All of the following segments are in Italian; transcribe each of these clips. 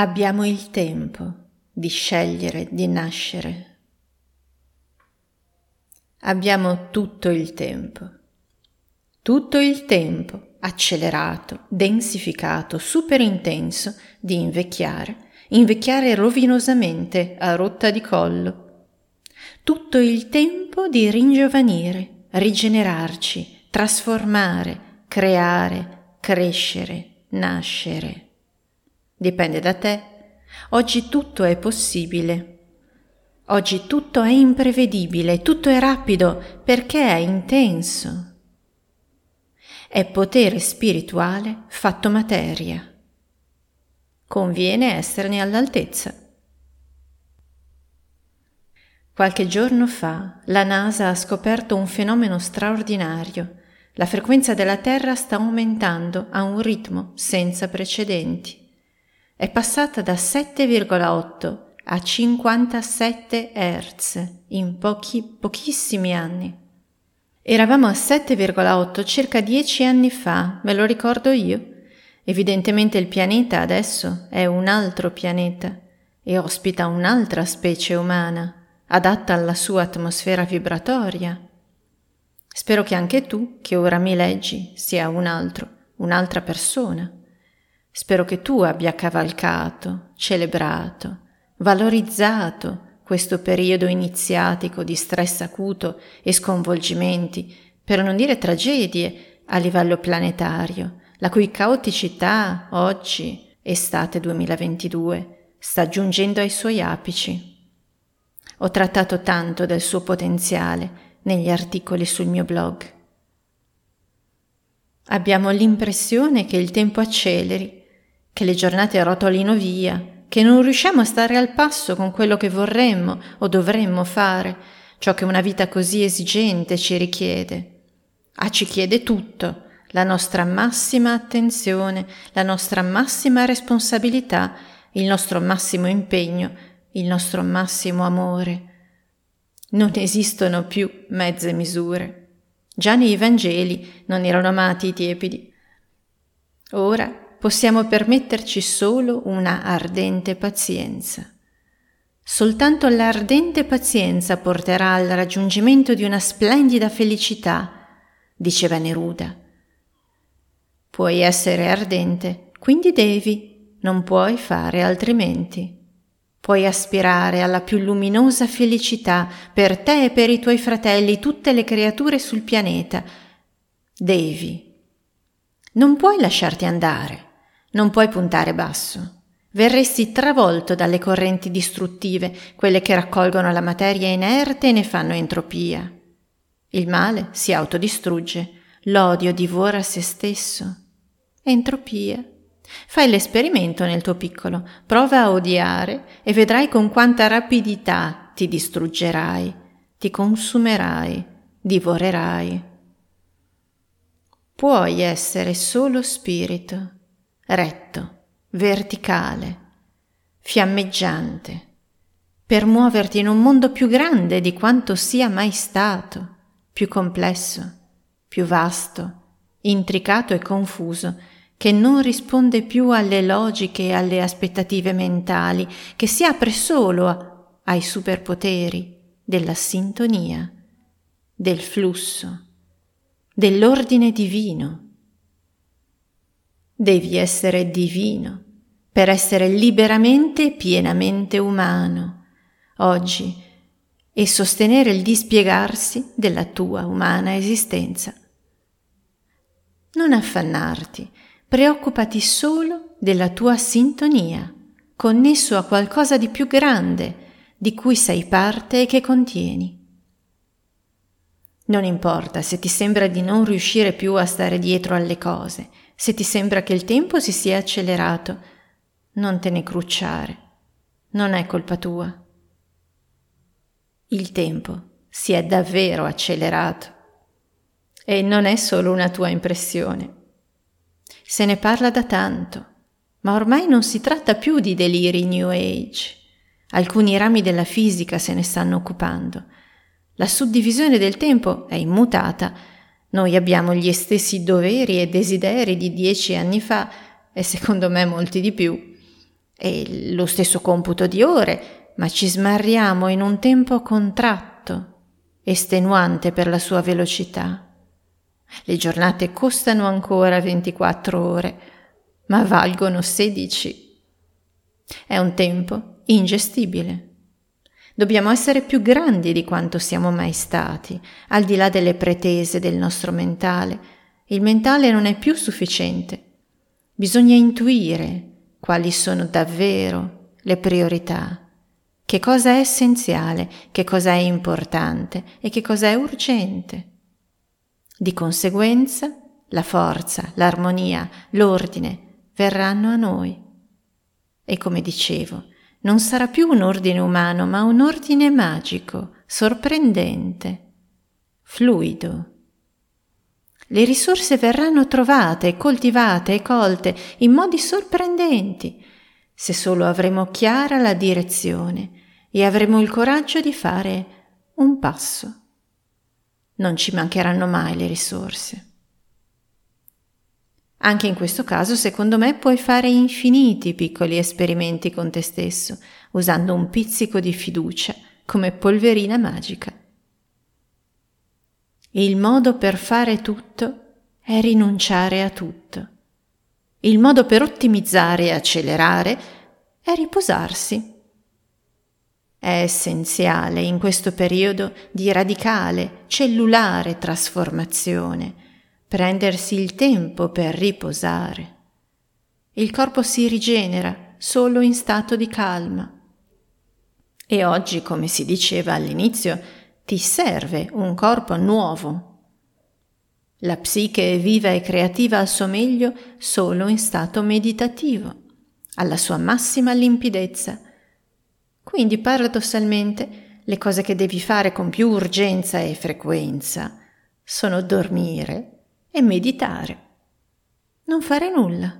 Abbiamo il tempo di scegliere di nascere. Abbiamo tutto il tempo. Tutto il tempo accelerato, densificato, super intenso di invecchiare, invecchiare rovinosamente a rotta di collo. Tutto il tempo di ringiovanire, rigenerarci, trasformare, creare, crescere, nascere. Dipende da te. Oggi tutto è possibile. Oggi tutto è imprevedibile, tutto è rapido perché è intenso. È potere spirituale fatto materia. Conviene esserne all'altezza. Qualche giorno fa la NASA ha scoperto un fenomeno straordinario. La frequenza della Terra sta aumentando a un ritmo senza precedenti è passata da 7,8 a 57 Hz in pochi, pochissimi anni. Eravamo a 7,8 circa 10 anni fa, me lo ricordo io. Evidentemente il pianeta adesso è un altro pianeta e ospita un'altra specie umana, adatta alla sua atmosfera vibratoria. Spero che anche tu, che ora mi leggi, sia un altro, un'altra persona. Spero che tu abbia cavalcato, celebrato, valorizzato questo periodo iniziatico di stress acuto e sconvolgimenti, per non dire tragedie, a livello planetario, la cui caoticità oggi, estate 2022, sta giungendo ai suoi apici. Ho trattato tanto del suo potenziale negli articoli sul mio blog. Abbiamo l'impressione che il tempo acceleri che le giornate rotolino via, che non riusciamo a stare al passo con quello che vorremmo o dovremmo fare, ciò che una vita così esigente ci richiede. Ah, ci chiede tutto, la nostra massima attenzione, la nostra massima responsabilità, il nostro massimo impegno, il nostro massimo amore. Non esistono più mezze misure. Già nei Vangeli non erano amati i tiepidi. Ora possiamo permetterci solo una ardente pazienza. Soltanto l'ardente pazienza porterà al raggiungimento di una splendida felicità, diceva Neruda. Puoi essere ardente, quindi devi, non puoi fare altrimenti. Puoi aspirare alla più luminosa felicità per te e per i tuoi fratelli, tutte le creature sul pianeta. Devi. Non puoi lasciarti andare. Non puoi puntare basso. Verresti travolto dalle correnti distruttive, quelle che raccolgono la materia inerte e ne fanno entropia. Il male si autodistrugge, l'odio divora se stesso. Entropia. Fai l'esperimento nel tuo piccolo, prova a odiare e vedrai con quanta rapidità ti distruggerai, ti consumerai, divorerai. Puoi essere solo spirito retto, verticale, fiammeggiante, per muoverti in un mondo più grande di quanto sia mai stato, più complesso, più vasto, intricato e confuso, che non risponde più alle logiche e alle aspettative mentali, che si apre solo ai superpoteri della sintonia, del flusso, dell'ordine divino Devi essere divino per essere liberamente e pienamente umano oggi e sostenere il dispiegarsi della tua umana esistenza. Non affannarti, preoccupati solo della tua sintonia, connesso a qualcosa di più grande di cui sei parte e che contieni. Non importa se ti sembra di non riuscire più a stare dietro alle cose, se ti sembra che il tempo si sia accelerato, non te ne crucciare. Non è colpa tua. Il tempo si è davvero accelerato. E non è solo una tua impressione. Se ne parla da tanto, ma ormai non si tratta più di deliri New Age. Alcuni rami della fisica se ne stanno occupando. La suddivisione del tempo è immutata noi abbiamo gli stessi doveri e desideri di dieci anni fa e secondo me molti di più. e lo stesso computo di ore, ma ci smarriamo in un tempo contratto, estenuante per la sua velocità. Le giornate costano ancora 24 ore, ma valgono 16. È un tempo ingestibile. Dobbiamo essere più grandi di quanto siamo mai stati, al di là delle pretese del nostro mentale. Il mentale non è più sufficiente. Bisogna intuire quali sono davvero le priorità, che cosa è essenziale, che cosa è importante e che cosa è urgente. Di conseguenza, la forza, l'armonia, l'ordine verranno a noi. E come dicevo, non sarà più un ordine umano, ma un ordine magico, sorprendente, fluido. Le risorse verranno trovate, coltivate e colte in modi sorprendenti, se solo avremo chiara la direzione e avremo il coraggio di fare un passo. Non ci mancheranno mai le risorse. Anche in questo caso, secondo me, puoi fare infiniti piccoli esperimenti con te stesso, usando un pizzico di fiducia come polverina magica. Il modo per fare tutto è rinunciare a tutto. Il modo per ottimizzare e accelerare è riposarsi. È essenziale in questo periodo di radicale, cellulare trasformazione prendersi il tempo per riposare. Il corpo si rigenera solo in stato di calma. E oggi, come si diceva all'inizio, ti serve un corpo nuovo. La psiche è viva e creativa al suo meglio solo in stato meditativo, alla sua massima limpidezza. Quindi paradossalmente le cose che devi fare con più urgenza e frequenza sono dormire e meditare. Non fare nulla.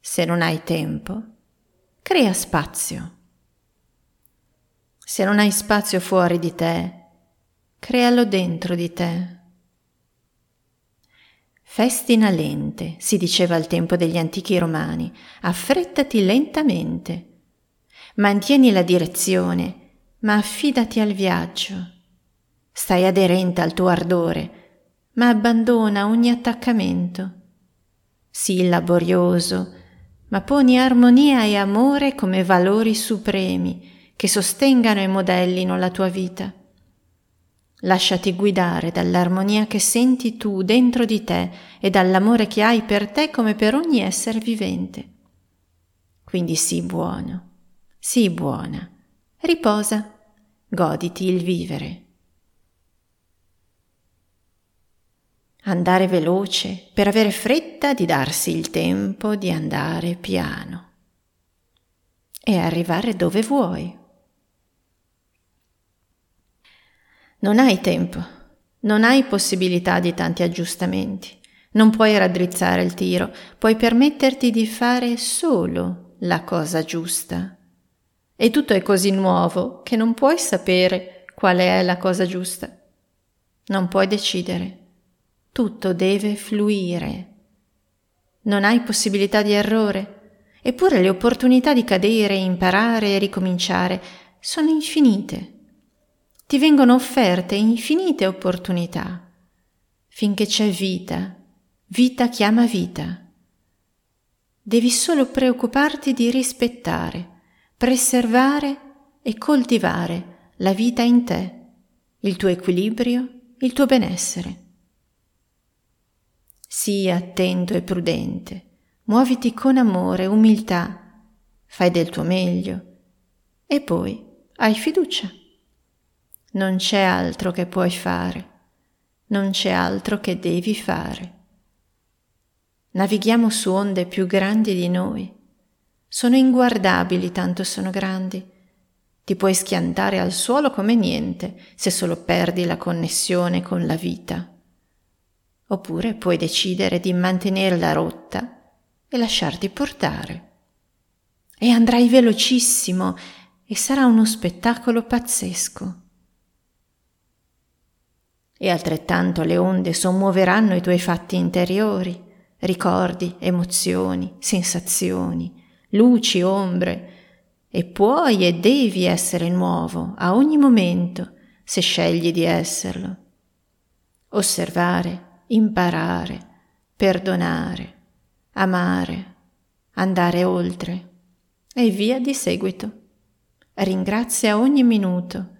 Se non hai tempo, crea spazio. Se non hai spazio fuori di te, crealo dentro di te. Festina lente, si diceva al tempo degli antichi romani, affrettati lentamente. Mantieni la direzione, ma affidati al viaggio. Stai aderente al tuo ardore, ma abbandona ogni attaccamento. Sii laborioso, ma poni armonia e amore come valori supremi che sostengano e modellino la tua vita. Lasciati guidare dall'armonia che senti tu dentro di te e dall'amore che hai per te come per ogni essere vivente. Quindi sii buono, sii buona, riposa, goditi il vivere. Andare veloce per avere fretta di darsi il tempo di andare piano e arrivare dove vuoi. Non hai tempo, non hai possibilità di tanti aggiustamenti, non puoi raddrizzare il tiro, puoi permetterti di fare solo la cosa giusta. E tutto è così nuovo che non puoi sapere qual è la cosa giusta. Non puoi decidere. Tutto deve fluire. Non hai possibilità di errore, eppure le opportunità di cadere, imparare e ricominciare sono infinite ti vengono offerte infinite opportunità. Finché c'è vita, vita chiama vita. Devi solo preoccuparti di rispettare, preservare e coltivare la vita in te, il tuo equilibrio, il tuo benessere. Sii attento e prudente, muoviti con amore, umiltà, fai del tuo meglio e poi hai fiducia. Non c'è altro che puoi fare, non c'è altro che devi fare. Navighiamo su onde più grandi di noi. Sono inguardabili tanto sono grandi. Ti puoi schiantare al suolo come niente se solo perdi la connessione con la vita. Oppure puoi decidere di mantenere la rotta e lasciarti portare. E andrai velocissimo e sarà uno spettacolo pazzesco e altrettanto le onde sommuoveranno i tuoi fatti interiori, ricordi, emozioni, sensazioni, luci, ombre, e puoi e devi essere nuovo a ogni momento se scegli di esserlo. Osservare, imparare, perdonare, amare, andare oltre e via di seguito. Ringrazia ogni minuto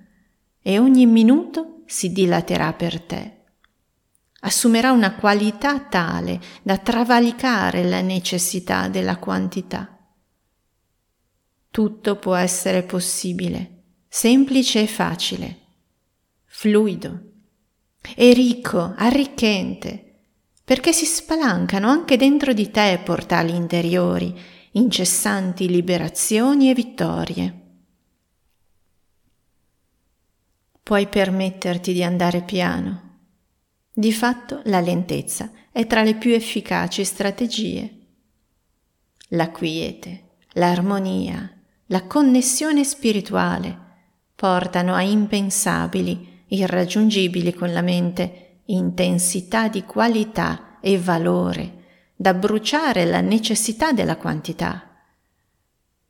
e ogni minuto si dilaterà per te. Assumerà una qualità tale da travalicare la necessità della quantità. Tutto può essere possibile, semplice e facile, fluido e ricco, arricchente, perché si spalancano anche dentro di te portali interiori, incessanti liberazioni e vittorie. Puoi permetterti di andare piano. Di fatto la lentezza è tra le più efficaci strategie. La quiete, l'armonia, la connessione spirituale portano a impensabili, irraggiungibili con la mente, intensità di qualità e valore, da bruciare la necessità della quantità.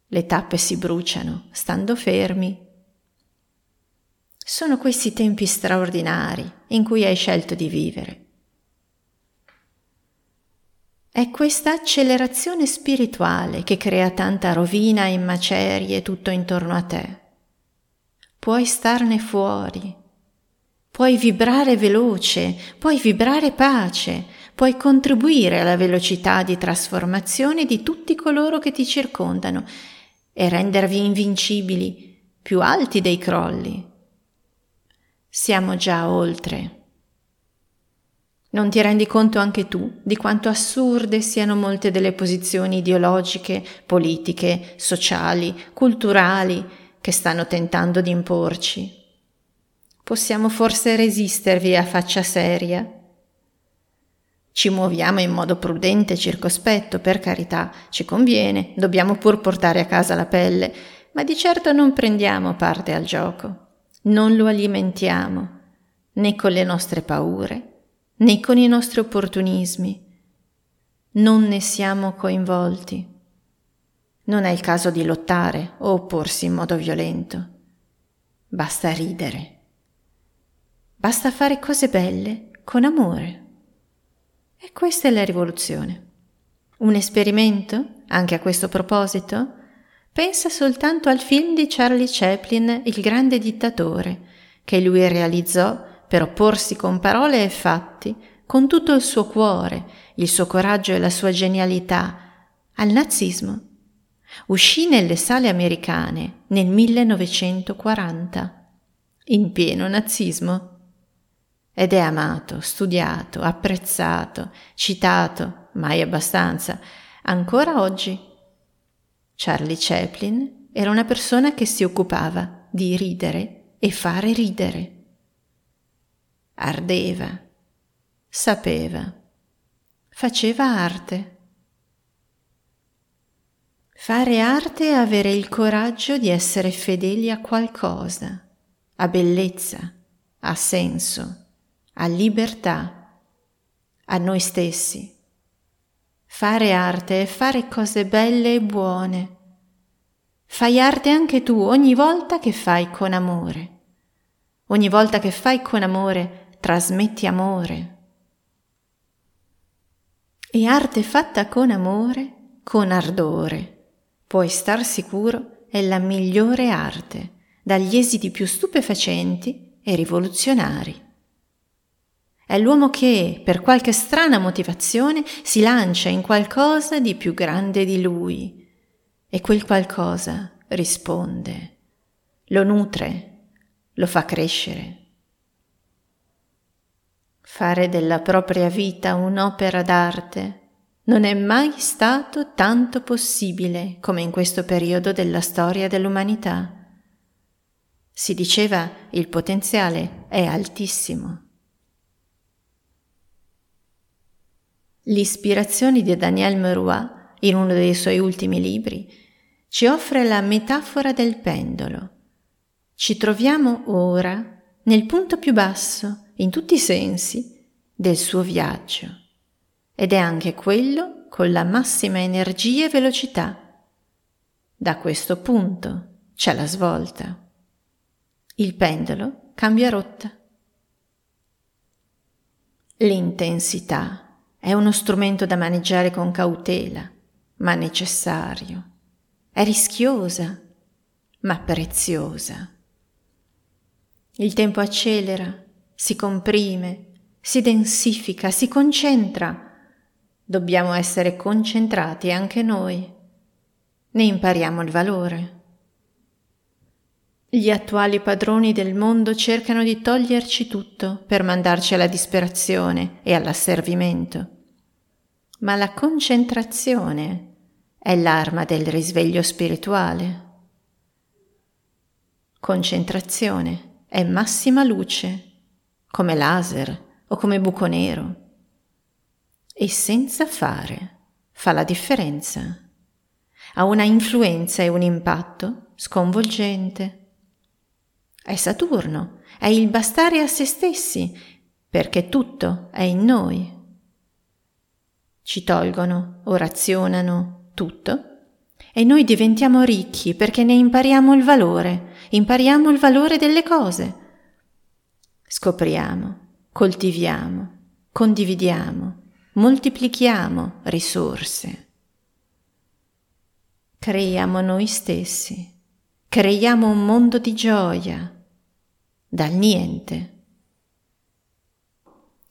Le tappe si bruciano, stando fermi. Sono questi tempi straordinari in cui hai scelto di vivere. È questa accelerazione spirituale che crea tanta rovina e macerie tutto intorno a te. Puoi starne fuori, puoi vibrare veloce, puoi vibrare pace, puoi contribuire alla velocità di trasformazione di tutti coloro che ti circondano e rendervi invincibili, più alti dei crolli. Siamo già oltre non ti rendi conto anche tu di quanto assurde siano molte delle posizioni ideologiche, politiche, sociali, culturali che stanno tentando di imporci? Possiamo forse resistervi a faccia seria? Ci muoviamo in modo prudente e circospetto, per carità, ci conviene, dobbiamo pur portare a casa la pelle, ma di certo non prendiamo parte al gioco, non lo alimentiamo, né con le nostre paure, né con i nostri opportunismi. Non ne siamo coinvolti. Non è il caso di lottare o opporsi in modo violento. Basta ridere. Basta fare cose belle con amore. E questa è la rivoluzione. Un esperimento, anche a questo proposito? Pensa soltanto al film di Charlie Chaplin, Il grande dittatore, che lui realizzò per opporsi con parole e fatti, con tutto il suo cuore, il suo coraggio e la sua genialità, al nazismo. Uscì nelle sale americane nel 1940, in pieno nazismo. Ed è amato, studiato, apprezzato, citato, mai abbastanza, ancora oggi. Charlie Chaplin era una persona che si occupava di ridere e fare ridere ardeva, sapeva, faceva arte. Fare arte è avere il coraggio di essere fedeli a qualcosa, a bellezza, a senso, a libertà, a noi stessi. Fare arte è fare cose belle e buone. Fai arte anche tu ogni volta che fai con amore. Ogni volta che fai con amore, trasmetti amore. E arte fatta con amore, con ardore, puoi star sicuro, è la migliore arte, dagli esiti più stupefacenti e rivoluzionari. È l'uomo che, per qualche strana motivazione, si lancia in qualcosa di più grande di lui e quel qualcosa risponde, lo nutre, lo fa crescere. Fare della propria vita un'opera d'arte non è mai stato tanto possibile come in questo periodo della storia dell'umanità. Si diceva il potenziale è altissimo. L'ispirazione di Daniel Meroy, in uno dei suoi ultimi libri, ci offre la metafora del pendolo. Ci troviamo ora nel punto più basso in tutti i sensi del suo viaggio ed è anche quello con la massima energia e velocità. Da questo punto c'è la svolta. Il pendolo cambia rotta. L'intensità è uno strumento da maneggiare con cautela, ma necessario. È rischiosa, ma preziosa. Il tempo accelera, si comprime, si densifica, si concentra. Dobbiamo essere concentrati anche noi. Ne impariamo il valore. Gli attuali padroni del mondo cercano di toglierci tutto per mandarci alla disperazione e all'asservimento. Ma la concentrazione è l'arma del risveglio spirituale. Concentrazione è massima luce, come laser o come buco nero. E senza fare fa la differenza. Ha una influenza e un impatto sconvolgente. È Saturno, è il bastare a se stessi, perché tutto è in noi. Ci tolgono o razionano tutto e noi diventiamo ricchi perché ne impariamo il valore, impariamo il valore delle cose. Scopriamo, coltiviamo, condividiamo, moltiplichiamo risorse. Creiamo noi stessi, creiamo un mondo di gioia, dal niente.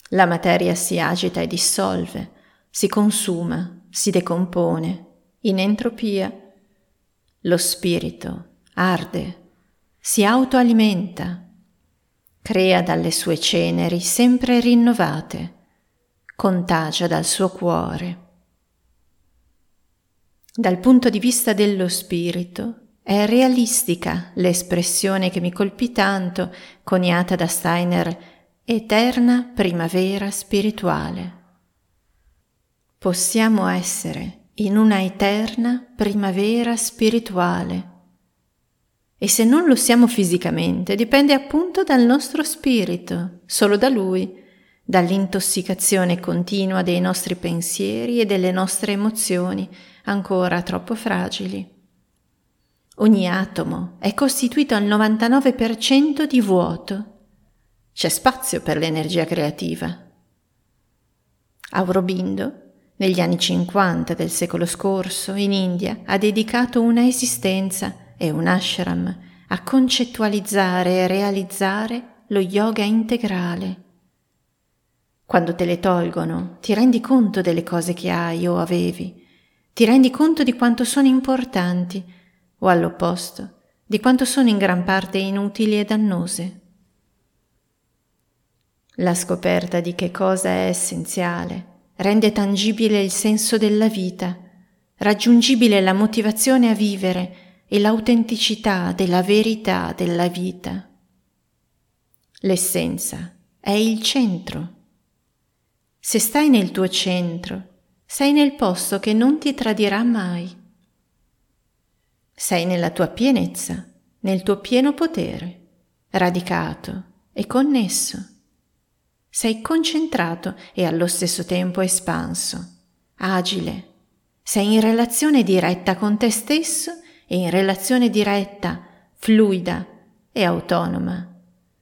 La materia si agita e dissolve, si consuma, si decompone in entropia. Lo spirito arde, si autoalimenta, crea dalle sue ceneri sempre rinnovate, contagia dal suo cuore. Dal punto di vista dello spirito, è realistica l'espressione che mi colpì tanto, coniata da Steiner, eterna primavera spirituale. Possiamo essere in una eterna primavera spirituale. E se non lo siamo fisicamente, dipende appunto dal nostro spirito, solo da lui, dall'intossicazione continua dei nostri pensieri e delle nostre emozioni, ancora troppo fragili. Ogni atomo è costituito al 99% di vuoto. C'è spazio per l'energia creativa. Aurobindo, negli anni 50 del secolo scorso, in India, ha dedicato una esistenza e un ashram a concettualizzare e realizzare lo yoga integrale. Quando te le tolgono, ti rendi conto delle cose che hai o avevi, ti rendi conto di quanto sono importanti o all'opposto, di quanto sono in gran parte inutili e dannose. La scoperta di che cosa è essenziale rende tangibile il senso della vita, raggiungibile la motivazione a vivere e l'autenticità della verità della vita. L'essenza è il centro. Se stai nel tuo centro, sei nel posto che non ti tradirà mai. Sei nella tua pienezza, nel tuo pieno potere, radicato e connesso. Sei concentrato e allo stesso tempo espanso, agile. Sei in relazione diretta con te stesso e in relazione diretta, fluida e autonoma,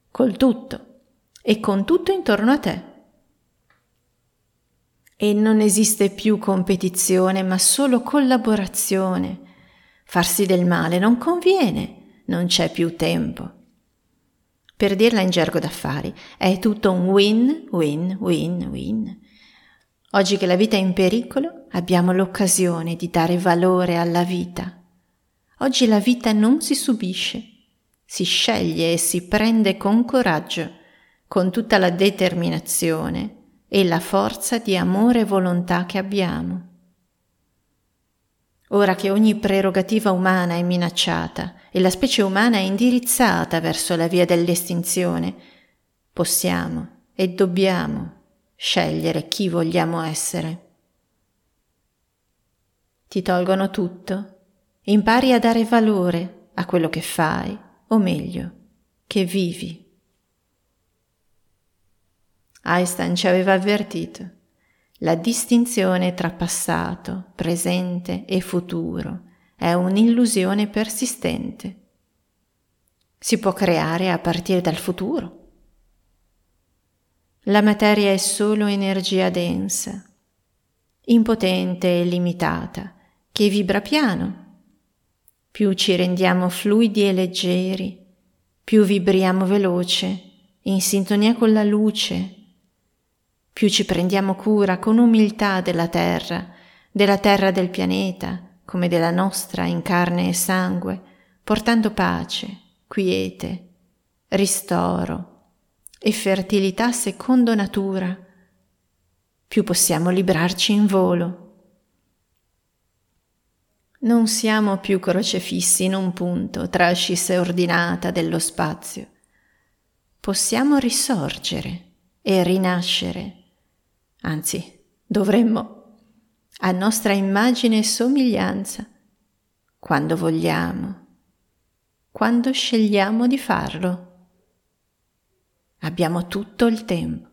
col tutto e con tutto intorno a te. E non esiste più competizione, ma solo collaborazione Farsi del male non conviene, non c'è più tempo. Per dirla in gergo d'affari, è tutto un win, win, win, win. Oggi che la vita è in pericolo, abbiamo l'occasione di dare valore alla vita. Oggi la vita non si subisce, si sceglie e si prende con coraggio, con tutta la determinazione e la forza di amore e volontà che abbiamo. Ora che ogni prerogativa umana è minacciata e la specie umana è indirizzata verso la via dell'estinzione, possiamo e dobbiamo scegliere chi vogliamo essere. Ti tolgono tutto, impari a dare valore a quello che fai, o meglio, che vivi. Einstein ci aveva avvertito la distinzione tra passato, presente e futuro è un'illusione persistente. Si può creare a partire dal futuro. La materia è solo energia densa, impotente e limitata, che vibra piano. Più ci rendiamo fluidi e leggeri, più vibriamo veloce, in sintonia con la luce, più ci prendiamo cura con umiltà della terra, della terra del pianeta, come della nostra in carne e sangue, portando pace, quiete, ristoro e fertilità secondo natura, più possiamo librarci in volo. Non siamo più crocefissi in un punto tra ascissa ordinata dello spazio. Possiamo risorgere e rinascere anzi dovremmo, a nostra immagine e somiglianza, quando vogliamo, quando scegliamo di farlo. Abbiamo tutto il tempo.